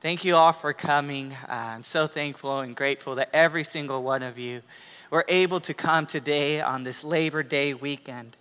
Thank you all for coming. Uh, I'm so thankful and grateful that every single one of you were able to come today on this Labor Day weekend.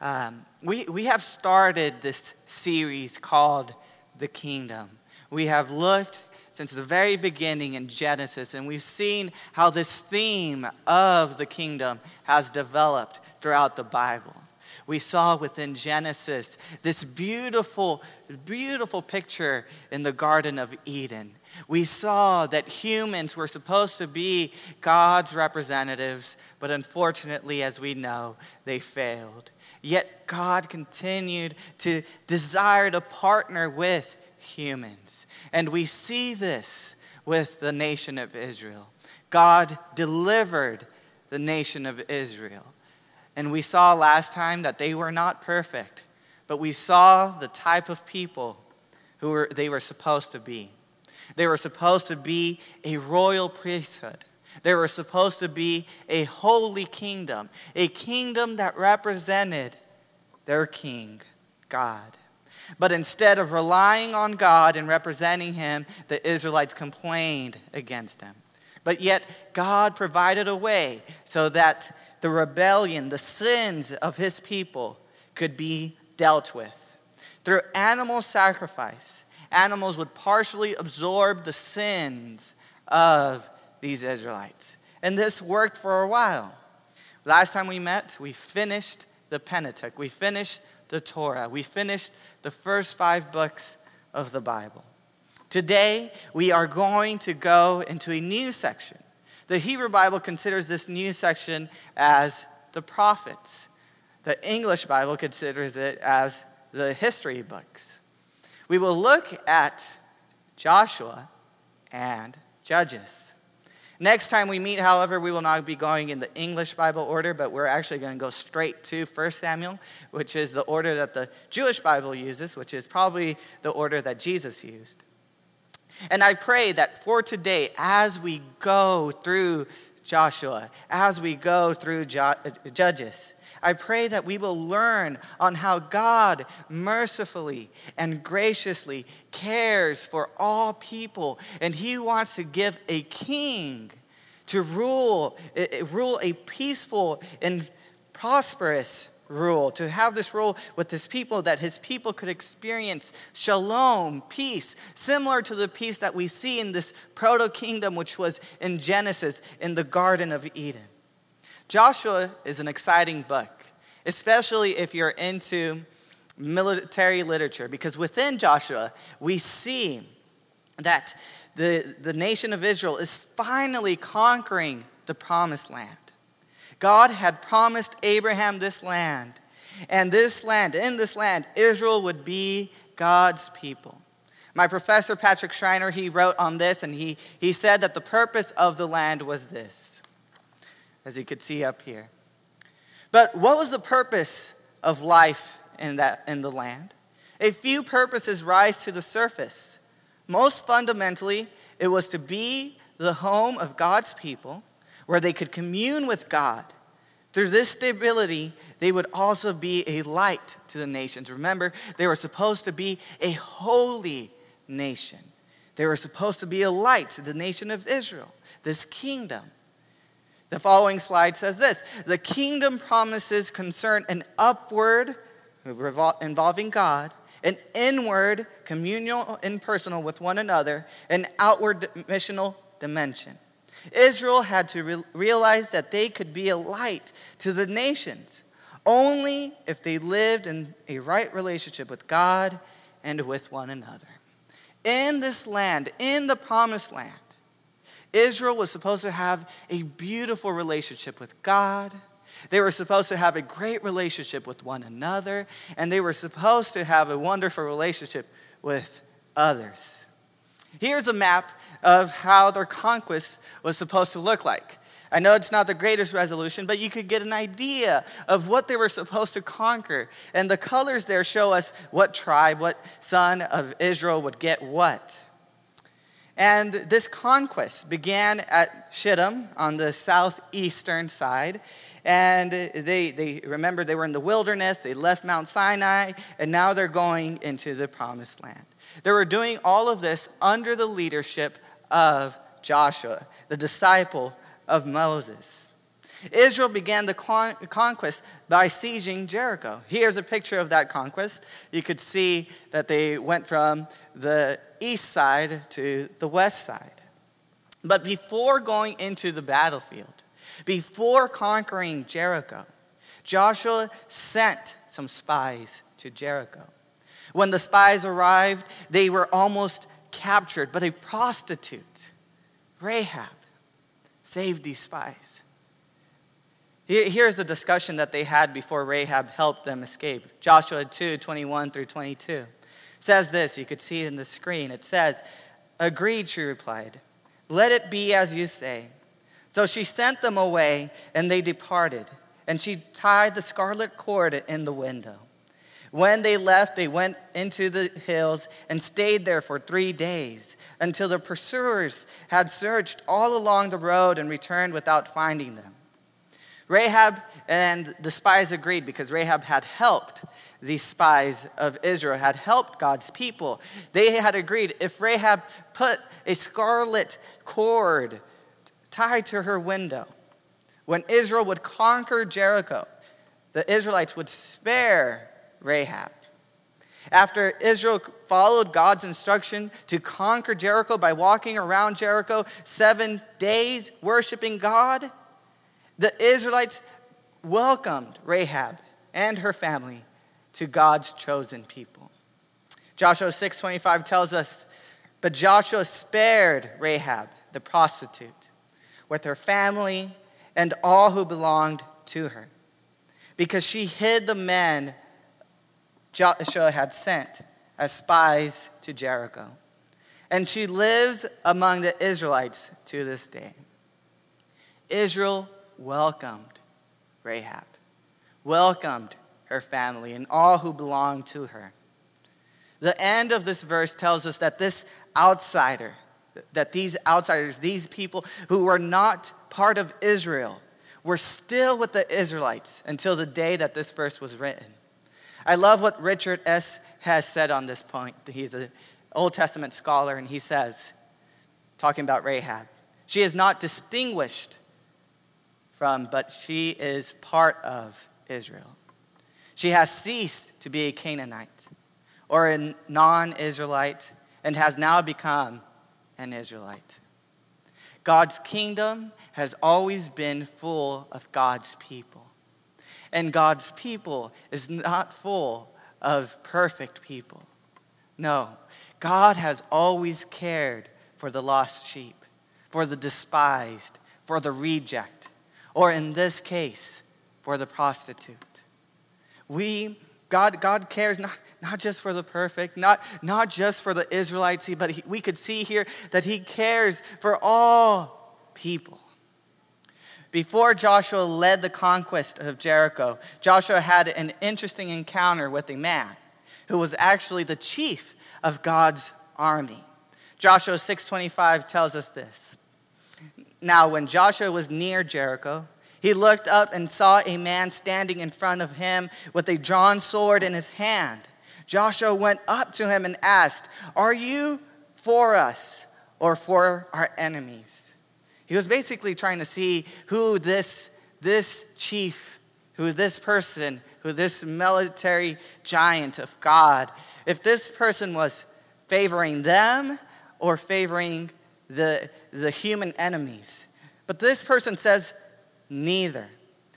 Um, we, we have started this series called The Kingdom. We have looked since the very beginning in Genesis, and we've seen how this theme of the kingdom has developed throughout the Bible we saw within Genesis this beautiful, beautiful picture in the Garden of Eden. We saw that humans were supposed to be God's representatives, but unfortunately, as we know, they failed. Yet God continued to desire to partner with humans. And we see this with the nation of Israel. God delivered the nation of Israel. And we saw last time that they were not perfect, but we saw the type of people who were, they were supposed to be. They were supposed to be a royal priesthood. They were supposed to be a holy kingdom, a kingdom that represented their king, God. But instead of relying on God and representing Him, the Israelites complained against Him. But yet, God provided a way so that the rebellion, the sins of his people could be dealt with. Through animal sacrifice, animals would partially absorb the sins of these Israelites. And this worked for a while. Last time we met, we finished the Pentateuch, we finished the Torah, we finished the first five books of the Bible. Today, we are going to go into a new section the Hebrew Bible considers this new section as the prophets. The English Bible considers it as the history books. We will look at Joshua and Judges. Next time we meet, however, we will not be going in the English Bible order, but we're actually going to go straight to 1 Samuel, which is the order that the Jewish Bible uses, which is probably the order that Jesus used. And I pray that for today, as we go through Joshua, as we go through Judges, I pray that we will learn on how God mercifully and graciously cares for all people, and He wants to give a king to rule, eh, eh, rule a peaceful and prosperous rule, to have this rule with his people, that his people could experience shalom, peace, similar to the peace that we see in this proto kingdom, which was in Genesis, in the Garden of Eden. Joshua is an exciting book, especially if you're into military literature, because within Joshua, we see that the, the nation of Israel is finally conquering the promised land. God had promised Abraham this land. And this land, in this land, Israel would be God's people. My professor, Patrick Schreiner, he wrote on this and he, he said that the purpose of the land was this, as you could see up here. But what was the purpose of life in, that, in the land? A few purposes rise to the surface. Most fundamentally, it was to be the home of God's people where they could commune with God through this stability, they would also be a light to the nations. Remember, they were supposed to be a holy nation. They were supposed to be a light to the nation of Israel, this kingdom. The following slide says this The kingdom promises concern an upward, involving God, an inward, communal and personal with one another, an outward missional dimension. Israel had to re- realize that they could be a light to the nations only if they lived in a right relationship with God and with one another. In this land, in the promised land, Israel was supposed to have a beautiful relationship with God. They were supposed to have a great relationship with one another, and they were supposed to have a wonderful relationship with others. Here's a map of how their conquest was supposed to look like. I know it's not the greatest resolution, but you could get an idea of what they were supposed to conquer. And the colors there show us what tribe, what son of Israel would get what. And this conquest began at Shittim on the southeastern side. And they, they remember they were in the wilderness, they left Mount Sinai, and now they're going into the promised land. They were doing all of this under the leadership of Joshua, the disciple of Moses. Israel began the con- conquest by sieging Jericho. Here's a picture of that conquest. You could see that they went from the east side to the west side. But before going into the battlefield, before conquering Jericho, Joshua sent some spies to Jericho. When the spies arrived, they were almost captured, but a prostitute, Rahab, saved these spies. Here's the discussion that they had before Rahab helped them escape. Joshua 2 21 through 22 it says this. You could see it in the screen. It says, Agreed, she replied. Let it be as you say. So she sent them away, and they departed. And she tied the scarlet cord in the window. When they left, they went into the hills and stayed there for three days until the pursuers had searched all along the road and returned without finding them. Rahab and the spies agreed because Rahab had helped these spies of Israel, had helped God's people. They had agreed if Rahab put a scarlet cord tied to her window, when Israel would conquer Jericho, the Israelites would spare Rahab. After Israel followed God's instruction to conquer Jericho by walking around Jericho seven days, worshiping God, the Israelites welcomed Rahab and her family to God's chosen people. Joshua 6:25 tells us, "But Joshua spared Rahab, the prostitute, with her family and all who belonged to her, because she hid the men Joshua had sent as spies to Jericho. And she lives among the Israelites to this day." Israel welcomed Rahab, welcomed her family and all who belonged to her. The end of this verse tells us that this outsider, that these outsiders, these people who were not part of Israel, were still with the Israelites until the day that this verse was written. I love what Richard Hess has said on this point. He's an Old Testament scholar, and he says, talking about Rahab, she is not distinguished from, but she is part of Israel. She has ceased to be a Canaanite or a non Israelite and has now become an Israelite. God's kingdom has always been full of God's people. And God's people is not full of perfect people. No, God has always cared for the lost sheep, for the despised, for the reject or in this case, for the prostitute. We, God, God cares not, not just for the perfect, not, not just for the Israelites, but he, we could see here that He cares for all people. Before Joshua led the conquest of Jericho, Joshua had an interesting encounter with a man who was actually the chief of God's army. Joshua 6:25 tells us this. Now, when Joshua was near Jericho, he looked up and saw a man standing in front of him with a drawn sword in his hand. Joshua went up to him and asked, Are you for us or for our enemies? He was basically trying to see who this, this chief, who this person, who this military giant of God, if this person was favoring them or favoring the, the human enemies. But this person says, neither.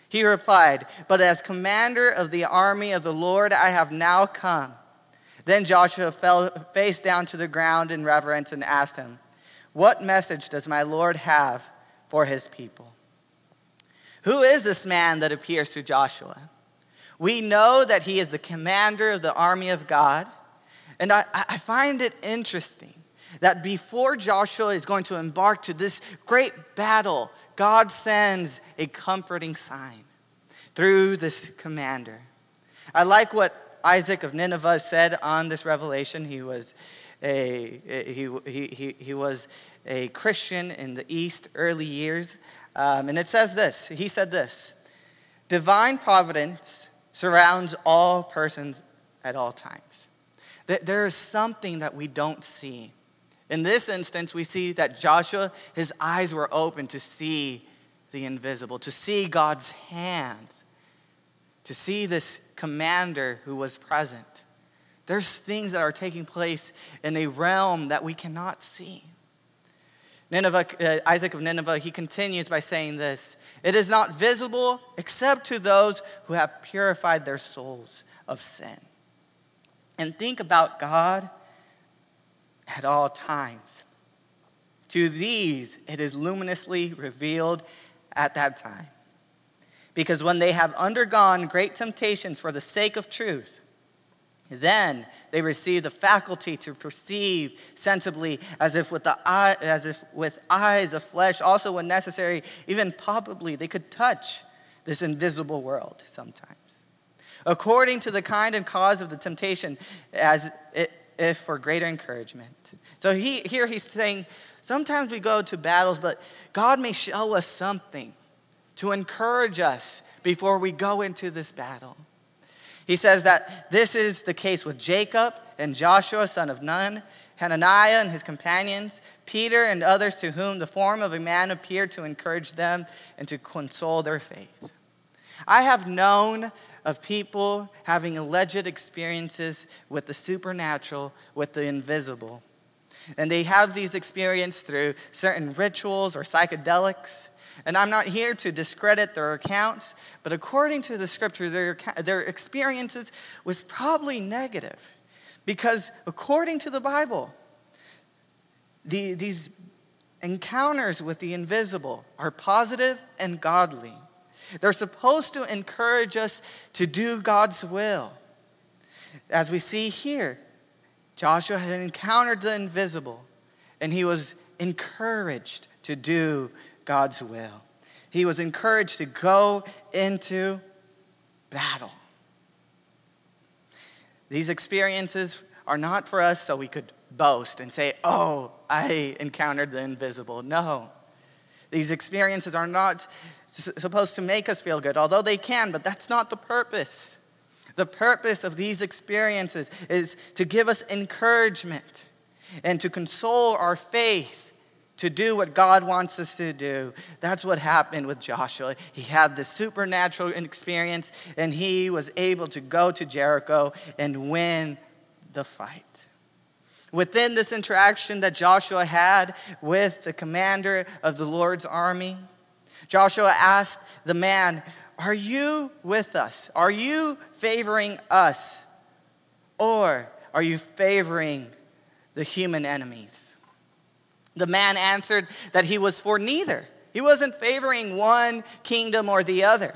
He replied, But as commander of the army of the Lord, I have now come. Then Joshua fell face down to the ground in reverence and asked him, What message does my Lord have for his people? Who is this man that appears to Joshua? We know that he is the commander of the army of God. And I, I find it interesting that before Joshua is going to embark to this great battle, God sends a comforting sign through this commander. I like what Isaac of Nineveh said on this revelation. He was a, he, he, he, was a Christian in the East early years. Um, and it says this He said this Divine providence surrounds all persons at all times. that there is something that we don't see. In this instance, we see that Joshua, his eyes were open to see the invisible, to see God's hand, to see this commander who was present. There's things that are taking place in a realm that we cannot see. Nineveh, uh, Isaac of Nineveh, he continues by saying this It is not visible except to those who have purified their souls of sin. And think about God at all times. To these, it is luminously revealed at that time. Because when they have undergone great temptations for the sake of truth, then they receive the faculty to perceive sensibly as if with the eye, as if with eyes of flesh. Also when necessary even probably they could touch this invisible world sometimes. According to the kind and cause of the temptation as if for greater encouragement. So he, here he's saying sometimes we go to battles but god may show us something to encourage us before we go into this battle he says that this is the case with Jacob and Joshua, son of Nun, Hananiah and his companions, Peter and others to whom the form of a man appeared to encourage them and to console their faith. I have known of people having alleged experiences with the supernatural, with the invisible. And they have these experiences through certain rituals or psychedelics. And I'm not here to discredit their accounts, but according to the scripture, their, their experiences was probably negative. Because according to the Bible, the, these encounters with the invisible are positive and godly. They're supposed to encourage us to do God's will. As we see here, Joshua had encountered the invisible, and he was encouraged to do God's will. He was encouraged to go into battle. These experiences are not for us so we could boast and say, Oh, I encountered the invisible. No. These experiences are not supposed to make us feel good, although they can, but that's not the purpose. The purpose of these experiences is to give us encouragement and to console our faith to do what God wants us to do. That's what happened with Joshua. He had this supernatural experience and he was able to go to Jericho and win the fight. Within this interaction that Joshua had with the commander of the Lord's army, Joshua asked the man, Are you with us? Are you favoring us? Or are you favoring the human enemies? The man answered that he was for neither. He wasn't favoring one kingdom or the other.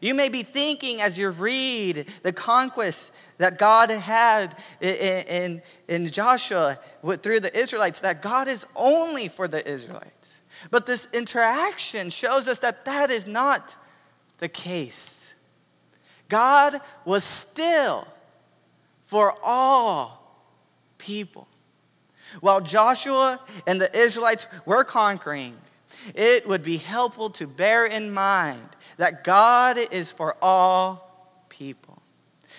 You may be thinking as you read the conquest that God had in, in, in Joshua through the Israelites, that God is only for the Israelites. But this interaction shows us that that is not the case. God was still for all people. While Joshua and the Israelites were conquering, it would be helpful to bear in mind that God is for all people.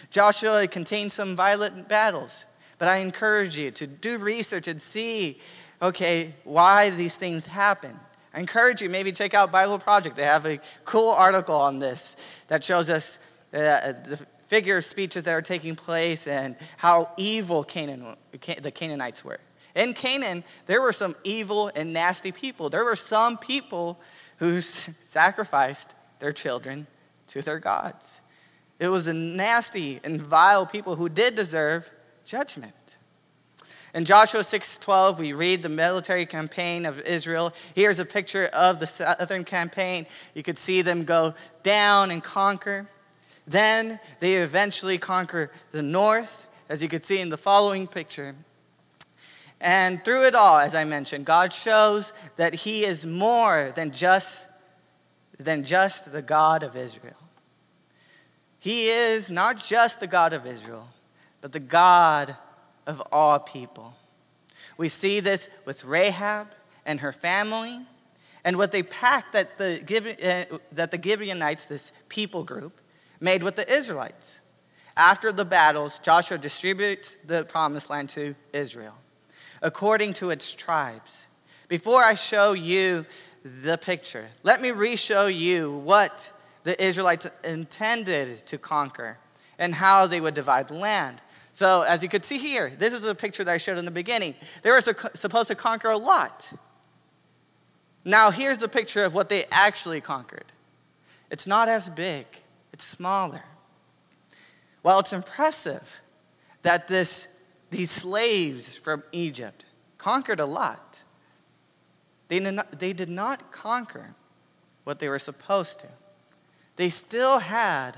Joshua contains some violent battles, but I encourage you to do research and see, okay, why these things happen. I encourage you, maybe check out Bible Project. They have a cool article on this that shows us uh, the figure of speeches that are taking place and how evil Canaan, the Canaanites were. In Canaan, there were some evil and nasty people. There were some people who sacrificed their children to their gods. It was a nasty and vile people who did deserve judgment. In Joshua 6:12, we read the military campaign of Israel. Here's a picture of the southern campaign. You could see them go down and conquer. Then they eventually conquer the north, as you could see in the following picture. And through it all, as I mentioned, God shows that He is more than just, than just the God of Israel. He is not just the God of Israel, but the God of all people. We see this with Rahab and her family, and with the pact that the, uh, that the Gibeonites, this people group, made with the Israelites. After the battles, Joshua distributes the promised land to Israel according to its tribes. Before I show you the picture, let me re show you what the Israelites intended to conquer and how they would divide the land. So, as you could see here, this is the picture that I showed in the beginning. They were supposed to conquer a lot. Now, here's the picture of what they actually conquered it's not as big, it's smaller. While it's impressive that this, these slaves from Egypt conquered a lot, they did, not, they did not conquer what they were supposed to. They still had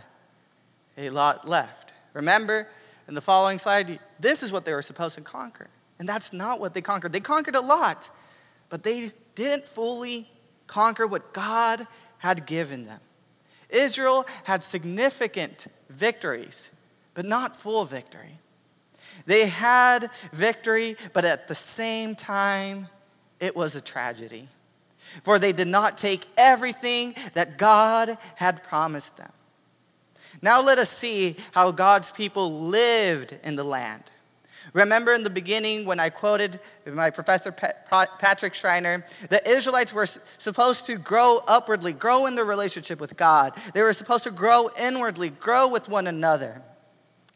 a lot left. Remember, in the following slide, this is what they were supposed to conquer. And that's not what they conquered. They conquered a lot, but they didn't fully conquer what God had given them. Israel had significant victories, but not full victory. They had victory, but at the same time, it was a tragedy. For they did not take everything that God had promised them. Now let us see how God's people lived in the land. Remember in the beginning when I quoted my professor Patrick Schreiner, the Israelites were supposed to grow upwardly, grow in their relationship with God. They were supposed to grow inwardly, grow with one another.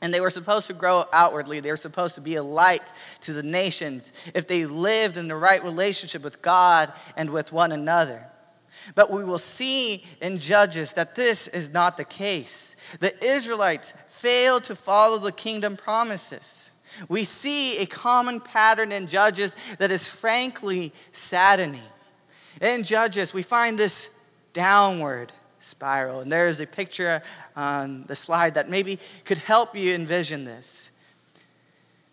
And they were supposed to grow outwardly. They were supposed to be a light to the nations if they lived in the right relationship with God and with one another. But we will see in Judges that this is not the case. The Israelites failed to follow the kingdom promises. We see a common pattern in Judges that is frankly saddening. In Judges, we find this downward spiral. And there is a picture on the slide that maybe could help you envision this.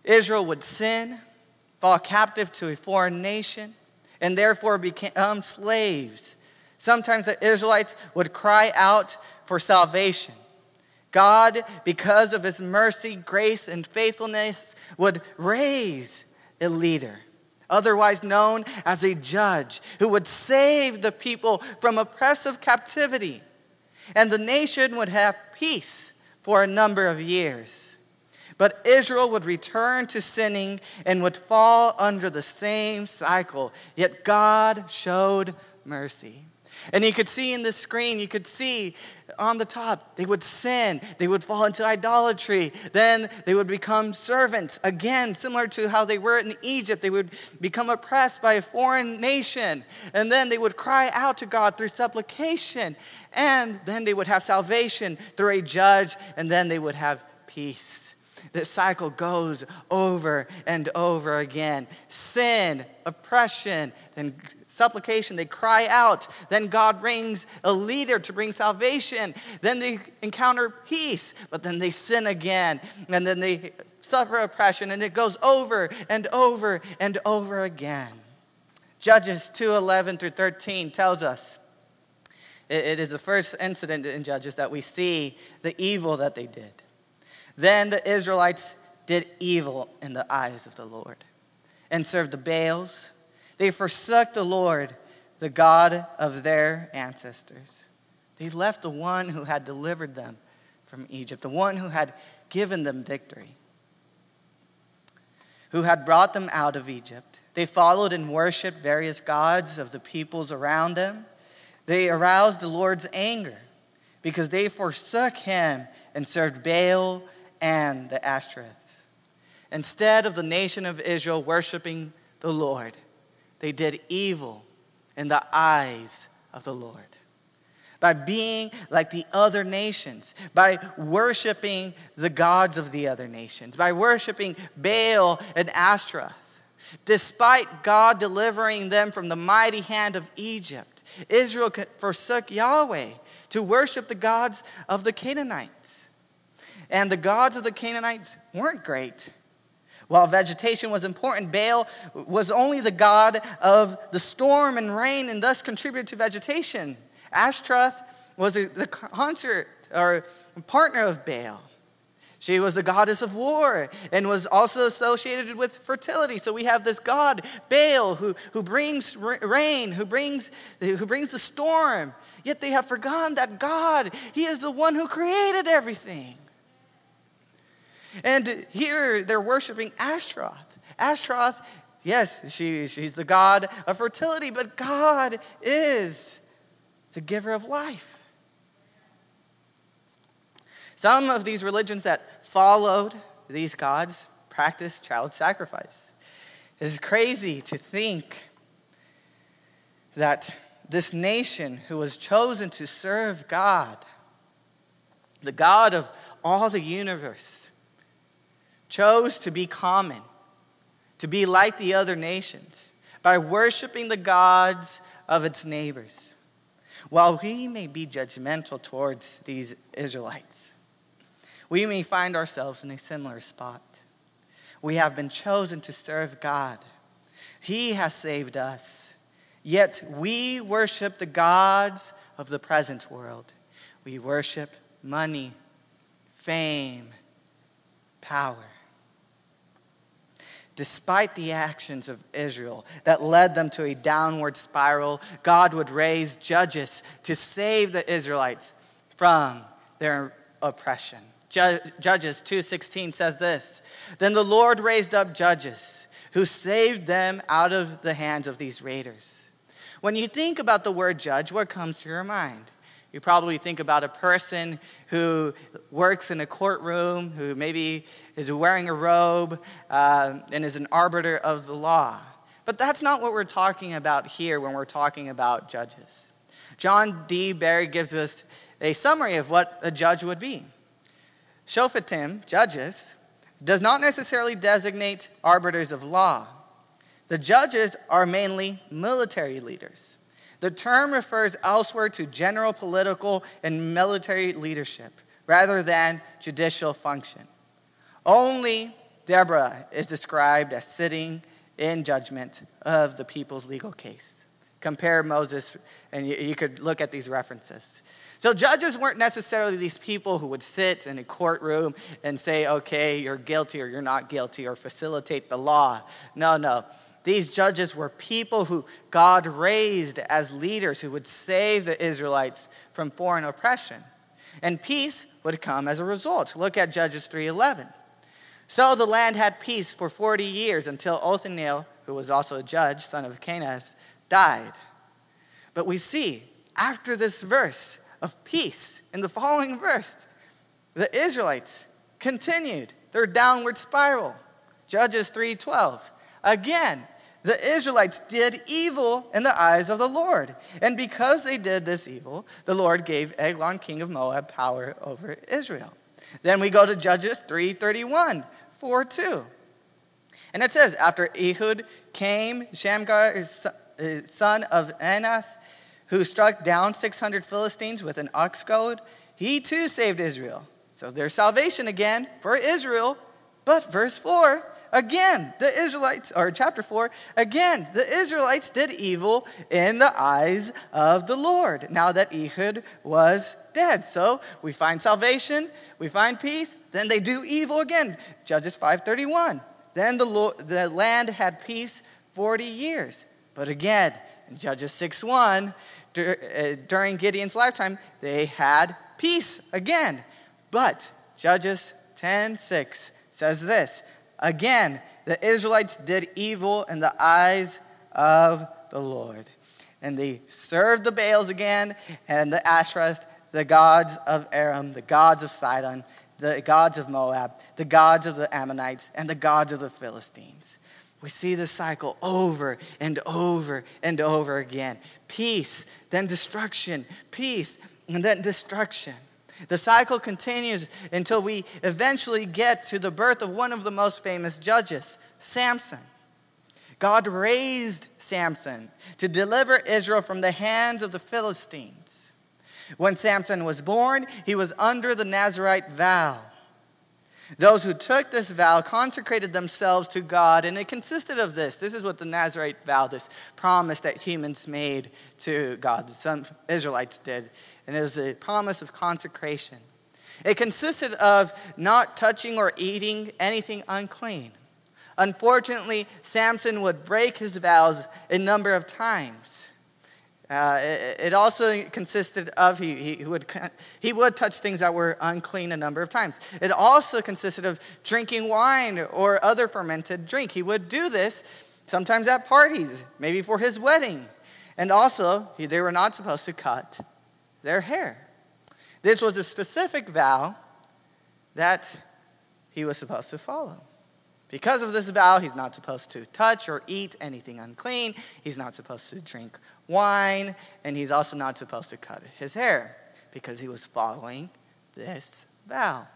Israel would sin, fall captive to a foreign nation, and therefore become slaves. Sometimes the Israelites would cry out for salvation. God, because of his mercy, grace, and faithfulness, would raise a leader, otherwise known as a judge, who would save the people from oppressive captivity. And the nation would have peace for a number of years. But Israel would return to sinning and would fall under the same cycle. Yet God showed mercy. And you could see in the screen, you could see on the top, they would sin, they would fall into idolatry, then they would become servants. Again, similar to how they were in Egypt, they would become oppressed by a foreign nation, and then they would cry out to God through supplication, and then they would have salvation through a judge, and then they would have peace. This cycle goes over and over again. Sin, oppression, then supplication, they cry out. Then God brings a leader to bring salvation. Then they encounter peace, but then they sin again. And then they suffer oppression, and it goes over and over and over again. Judges 2 11 through 13 tells us it is the first incident in Judges that we see the evil that they did. Then the Israelites did evil in the eyes of the Lord and served the Baals they forsook the Lord, the God of their ancestors. They left the one who had delivered them from Egypt, the one who had given them victory, who had brought them out of Egypt. They followed and worshiped various gods of the peoples around them. They aroused the Lord's anger because they forsook him and served Baal and the Ashtoreths. Instead of the nation of Israel worshiping the Lord, they did evil in the eyes of the Lord. By being like the other nations, by worshiping the gods of the other nations, by worshiping Baal and Ashtaroth. Despite God delivering them from the mighty hand of Egypt, Israel forsook Yahweh to worship the gods of the Canaanites. And the gods of the Canaanites weren't great. While vegetation was important, Baal was only the god of the storm and rain and thus contributed to vegetation. Ashtaroth was the concert or partner of Baal. She was the goddess of war and was also associated with fertility. So we have this god, Baal, who, who brings rain, who brings, who brings the storm. Yet they have forgotten that God, He is the one who created everything. And here they're worshiping Ashtaroth. Ashtaroth, yes, she, she's the god of fertility, but God is the giver of life. Some of these religions that followed these gods practiced child sacrifice. It's crazy to think that this nation who was chosen to serve God, the God of all the universe, chose to be common, to be like the other nations, by worshiping the gods of its neighbors. While we may be judgmental towards these Israelites, we may find ourselves in a similar spot. We have been chosen to serve God. He has saved us. Yet we worship the gods of the present world. We worship money, fame, power. Despite the actions of Israel that led them to a downward spiral, God would raise judges to save the Israelites from their oppression. Judges 2:16 says this, "Then the Lord raised up judges who saved them out of the hands of these raiders." When you think about the word judge, what comes to your mind? You probably think about a person who works in a courtroom, who maybe is wearing a robe uh, and is an arbiter of the law. But that's not what we're talking about here when we're talking about judges. John D. Barry gives us a summary of what a judge would be. Shofetim, judges, does not necessarily designate arbiters of law. The judges are mainly military leaders. The term refers elsewhere to general political and military leadership rather than judicial function. Only Deborah is described as sitting in judgment of the people's legal case. Compare Moses, and you, could look at these references. So, judges weren't necessarily these people who would sit in a courtroom and say, okay, you're guilty or you're not guilty, or facilitate the law. No, no. These judges were people who God raised as leaders who would save the Israelites from foreign oppression. And peace would come as a result. Look at Judges 3:11. So the land had peace for 40 years until Othniel, who was also a judge, son of Kenaz, died. But we see after this verse of peace. In the following verse, the Israelites continued their downward spiral. Judges 3:12. Again, the Israelites did evil in the eyes of the Lord. And because they did this evil, the Lord gave Eglon, king of Moab, power over Israel. Then we go to Judges 3:31, 4 2. And it says, After Ehud came Shamgar, son of Anath, who struck down 600 Philistines with an ox goad, he too saved Israel. So there's salvation again for Israel. But verse 4, again, the Israelites, or chapter 4, again, the Israelites did evil in the eyes of the Lord now that Ehud was dead. So we find salvation, we find peace, then they do evil again. Judges 5:31. Then the, Lord, the land had peace 40 years. But again, in Judges 6:1, uh, during Gideon's lifetime, they had peace again. But Judges 10:6 says this Again, the Israelites did evil in the eyes of the Lord. And they served the Baals again and the Ashereth, the gods of Aram, the gods of Sidon, the gods of Moab, the gods of the Ammonites, and the gods of the Philistines. We see this cycle over and over and over again peace, then destruction, peace, and then destruction. The cycle continues until we eventually get to the birth of one of the most famous judges, Samson. God raised Samson to deliver Israel from the hands of the Philistines. When Samson was born, he was under the Nazarite vow. Those who took this vow consecrated themselves to God, and it consisted of this. This is what the Nazarite vow, this promise that humans made to God, some Israelites did. And it was a promise of consecration. It consisted of not touching or eating anything unclean. Unfortunately, Samson would break his vows a number of times. Uh, it, it, also consisted of he, he, would, he would touch things that were unclean a number of times. It also consisted of drinking wine or other fermented drink. He would do this sometimes at parties, maybe for his wedding. And also, he, they were not supposed to cut their hair. This was a specific vow that he was supposed to follow. Because of this vow, he's not supposed to touch or eat anything unclean. He's not supposed to drink wine. And he's also not supposed to cut his hair because he was following this vow.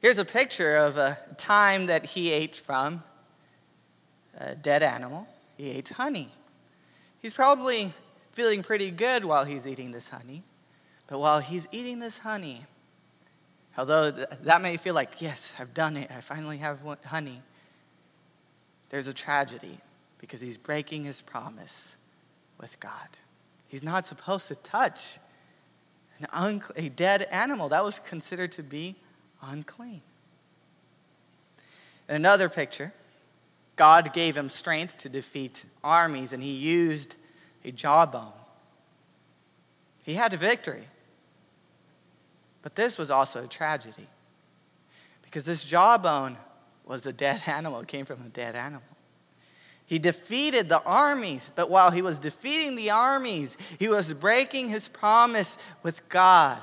Here's a picture of a time that he ate from a dead animal. He ate honey. He's probably feeling pretty good while he's eating this honey. But while he's eating this honey, Although that may feel like, yes, I've done it, I finally have honey, there's a tragedy because he's breaking his promise with God. He's not supposed to touch an a dead animal. That was considered to be unclean. In another picture, God gave him strength to defeat armies, and he used a jawbone. He had a victory. But this was also a tragedy because this jawbone was a dead animal, it came from a dead animal. He defeated the armies, but while he was defeating the armies, he was breaking his promise with God.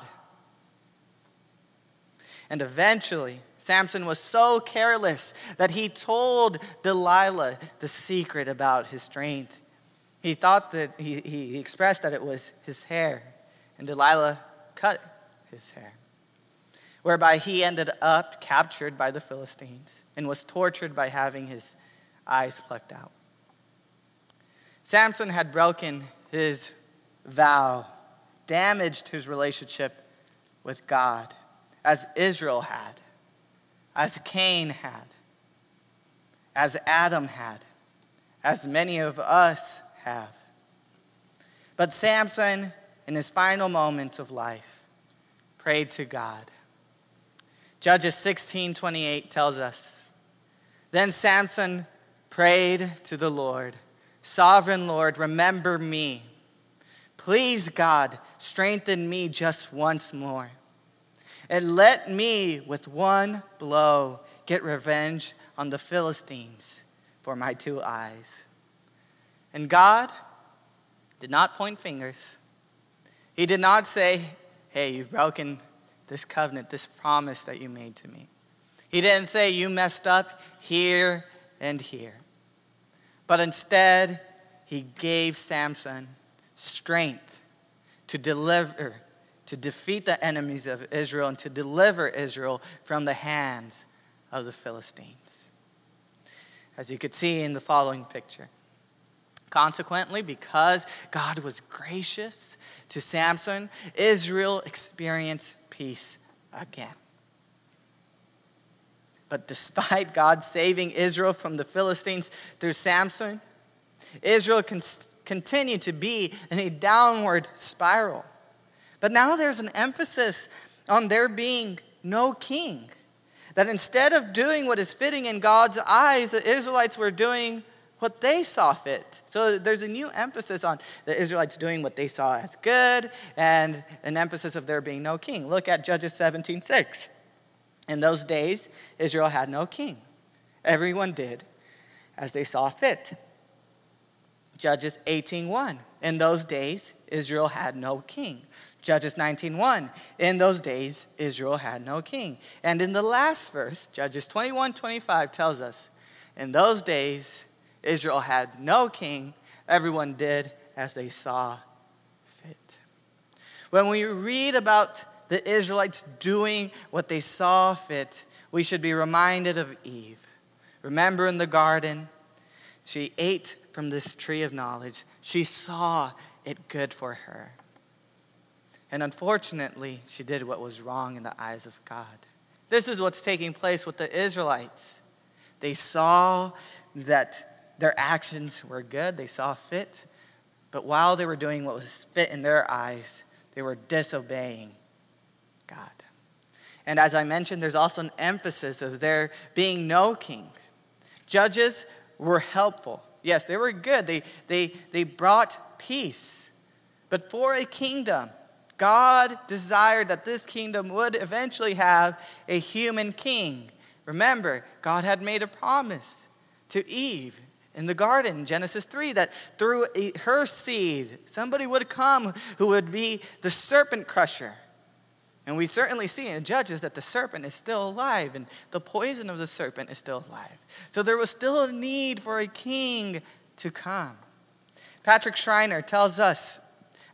And eventually, Samson was so careless that he told Delilah the secret about his strength. He thought that he, he expressed that it was his hair, and Delilah cut his hair, whereby he ended up captured by the Philistines and was tortured by having his eyes plucked out. Samson had broken his vow, damaged his relationship with God, as Israel had, as Cain had, as Adam had, as many of us have. But Samson, in his final moments of life, prayed to God. Judges 16 28 tells us Then Samson prayed to the Lord Sovereign Lord, remember me. Please, God, strengthen me just once more. And let me, with one blow, get revenge on the Philistines for my two eyes. And God did not point fingers. He did not say, hey, you've broken this covenant, this promise that you made to me. He didn't say, you messed up here and here. But instead, he gave Samson strength to deliver, to defeat the enemies of Israel and to deliver Israel from the hands of the Philistines. As you could see in the following picture. Consequently, because God was gracious to Samson, Israel experienced peace again. But despite God saving Israel from the Philistines through Samson, Israel con- continued to be in a downward spiral. But now there's an emphasis on there being no king. That instead of doing what is fitting in God's eyes, the Israelites were doing what they saw fit. So there's a new emphasis on the Israelites doing what they saw as good and an emphasis of there being no king. Look at Judges 17:6. In those days, Israel had no king. Everyone did as they saw fit. Judges 18:1. In those days, Israel had no king. Judges 19:1. In those days, Israel had no king. And in the last verse, Judges 21:25 tells us, in those days, Israel had no king. Everyone did as they saw fit. When we read about the Israelites doing what they saw fit, we should be reminded of Eve. Remember in the garden, she ate from this tree of knowledge. She saw it good for her. And unfortunately, she did what was wrong in the eyes of God. This is what's taking place with the Israelites. They saw that their actions were good, they saw fit, but while they were doing what was fit in their eyes, they were disobeying God. And as I mentioned, there's also an emphasis of there being no king. Judges were helpful. Yes, they were good. They, they, they brought peace. But for a kingdom, God desired that this kingdom would eventually have a human king. Remember, God had made a promise to Eve in the garden, Genesis 3, that through her seed, somebody would come who would be the serpent crusher. And we certainly see in Judges that the serpent is still alive and the poison of the serpent is still alive. So there was still a need for a king to come. Patrick Schreiner tells us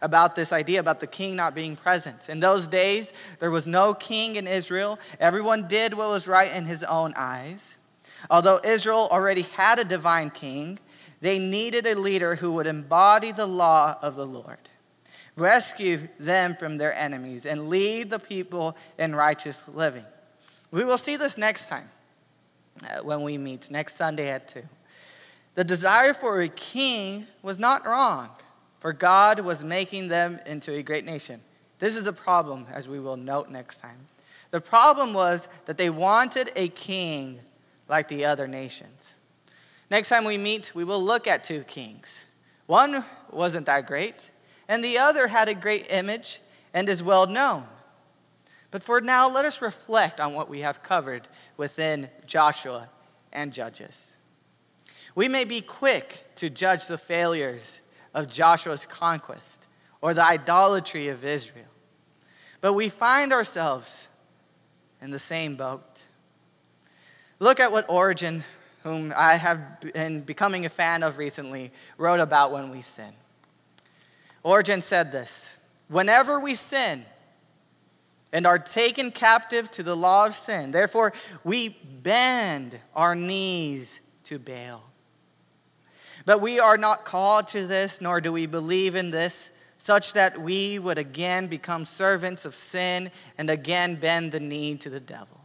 about this idea about the king not being present. In those days, there was no king in Israel. Everyone did what was right in his own eyes. Although Israel already had a divine king, they needed a leader who would embody the law of the Lord, rescue them from their enemies, and lead the people in righteous living. We will see this next time uh, when we meet, next Sunday at 2. The desire for a king was not wrong, for God was making them into a great nation. This is a problem, as we will note next time. The problem was that they wanted a king like the other nations. Next time we meet, we will look at two kings. One wasn't that great, and the other had a great image and is well known. But for now, let us reflect on what we have covered within Joshua and Judges. We may be quick to judge the failures of Joshua's conquest or the idolatry of Israel, but we find ourselves in the same boat. Look at what Origen, whom I have been becoming a fan of recently, wrote about when we sin. Origen said this Whenever we sin and are taken captive to the law of sin, therefore we bend our knees to Baal. But we are not called to this, nor do we believe in this, such that we would again become servants of sin and again bend the knee to the devil.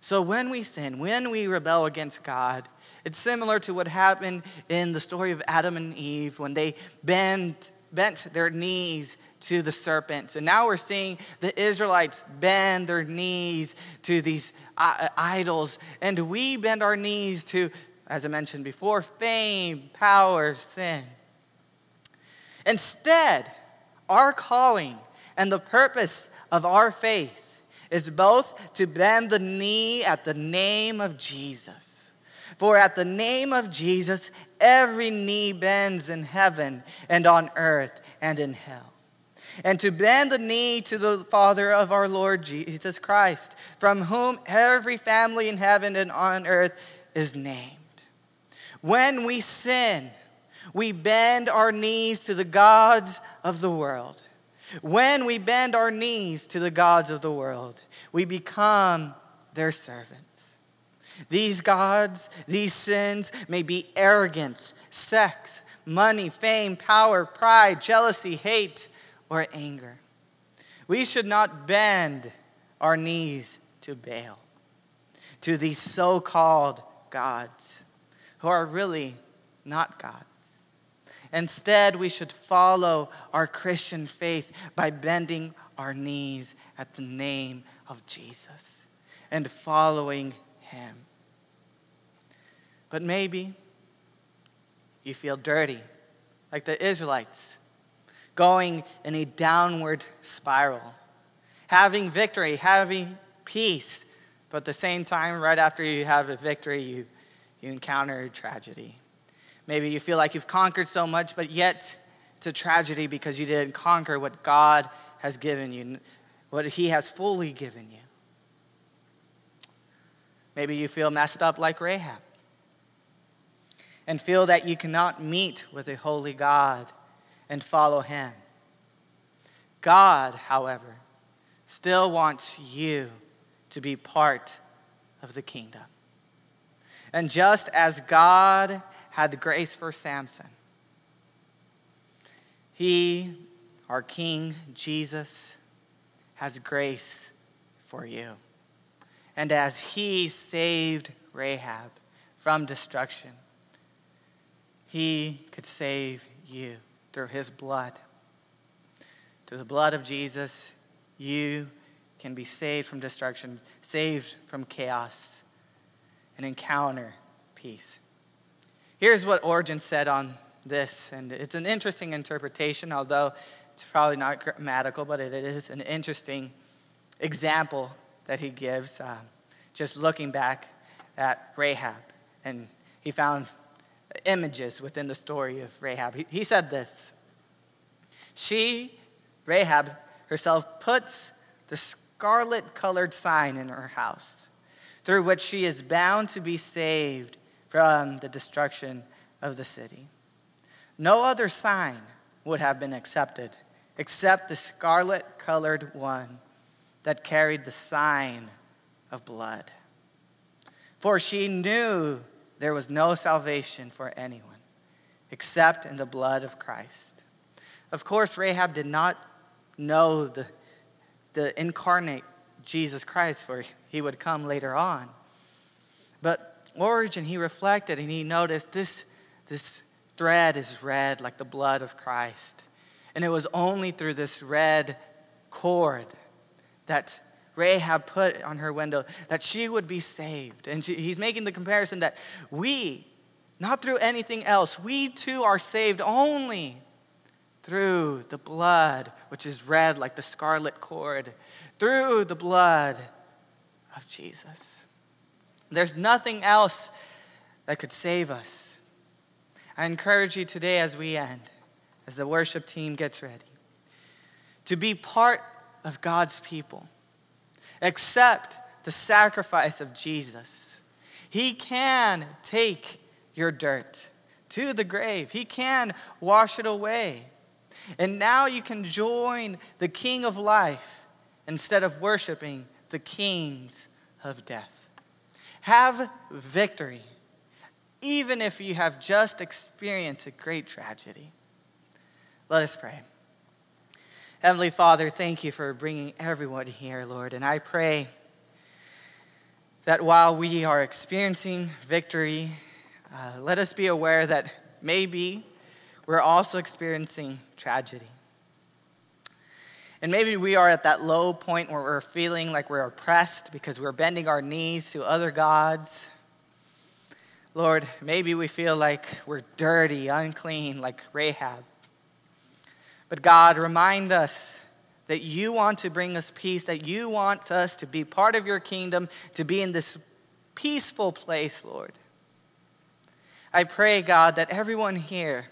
So when we sin, when we rebel against God, it's similar to what happened in the story of Adam and Eve when they bent, bent their knees to the serpents. And now we're seeing the Israelites bend their knees to these uh, idols. And we bend our knees to, as I mentioned before, fame, power, sin. Instead, our calling and the purpose of our faith is both to bend the knee at the name of Jesus. For at the name of Jesus, every knee bends in heaven and on earth and in hell. And to bend the knee to the Father of our Lord Jesus Christ, from whom every family in heaven and on earth is named. When we sin, we bend our knees to the gods of the world. When we bend our knees to the gods of the world, we become their servants. These gods, these sins may be arrogance, sex, money, fame, power, pride, jealousy, hate, or anger. We should not bend our knees to Baal, to these so called gods who are really not gods. Instead, we should follow our Christian faith by bending our knees at the name of Jesus and following him. But maybe you feel dirty, like the Israelites, going in a downward spiral, having victory, having peace, but at the same time, right after you have a victory, you, you encounter tragedy. Maybe you feel like you've conquered so much, but yet it's a tragedy because you didn't conquer what God has given you, what He has fully given you. Maybe you feel messed up like Rahab and feel that you cannot meet with a holy God and follow Him. God, however, still wants you to be part of the kingdom. And just as God had grace for Samson. He, our King Jesus, has grace for you. And as he saved Rahab from destruction, he could save you through his blood. Through the blood of Jesus, you can be saved from destruction, saved from chaos, and encounter peace. Here's what Origen said on this, and it's an interesting interpretation, although it's probably not grammatical, but it is an interesting example that he gives, uh, just looking back at Rahab. And he found images within the story of Rahab. He, he said this She, Rahab herself, puts the scarlet colored sign in her house, through which she is bound to be saved from the destruction of the city. No other sign would have been accepted except the scarlet colored one that carried the sign of blood. For she knew there was no salvation for anyone except in the blood of Christ. Of course, Rahab did not know the, the incarnate Jesus Christ, for he would come later on. But Origen, he reflected and he noticed this, this thread is red like the blood of Christ. And it was only through this red cord that Rahab put on her window that she would be saved. And she, he's making the comparison that we, not through anything else, we too are saved only through the blood, which is red like the scarlet cord, through the blood of Jesus. There's nothing else that could save us. I encourage you today as we end, as the worship team gets ready, to be part of God's people. Accept the sacrifice of Jesus. He can take your dirt to the grave, He can wash it away. And now you can join the King of life instead of worshiping the kings of death. Have victory, even if you have just experienced a great tragedy. Let us pray. Heavenly Father, thank you for bringing everyone here, Lord. And I pray that while we are experiencing victory, uh, let us be aware that maybe we're also experiencing tragedy. And maybe we are at that low point where we're feeling like we're oppressed because we're bending our knees to other gods. Lord, maybe we feel like we're dirty, unclean, like Rahab. But God, remind us that you want to bring us peace, that you want us to be part of your kingdom, to be in this peaceful place, Lord. I pray, God, that everyone here,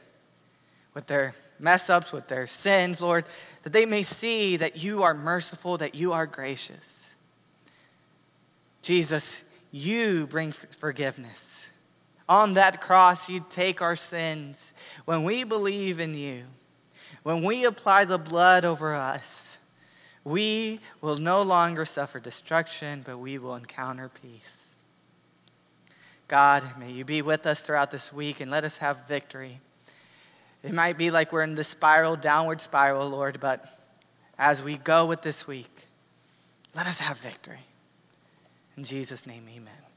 with their mess ups, with their sins, Lord, that they may see that you are merciful, that you are gracious. Jesus, you bring forgiveness. On that cross, you take our sins. When we believe in you, when we apply the blood over us, we will no longer suffer destruction, but we will encounter peace. God, may you be with us throughout this week and let us have victory. It might be like we're in the spiral, downward spiral, Lord, but as we go with this week, let us have victory. In Jesus' name, amen.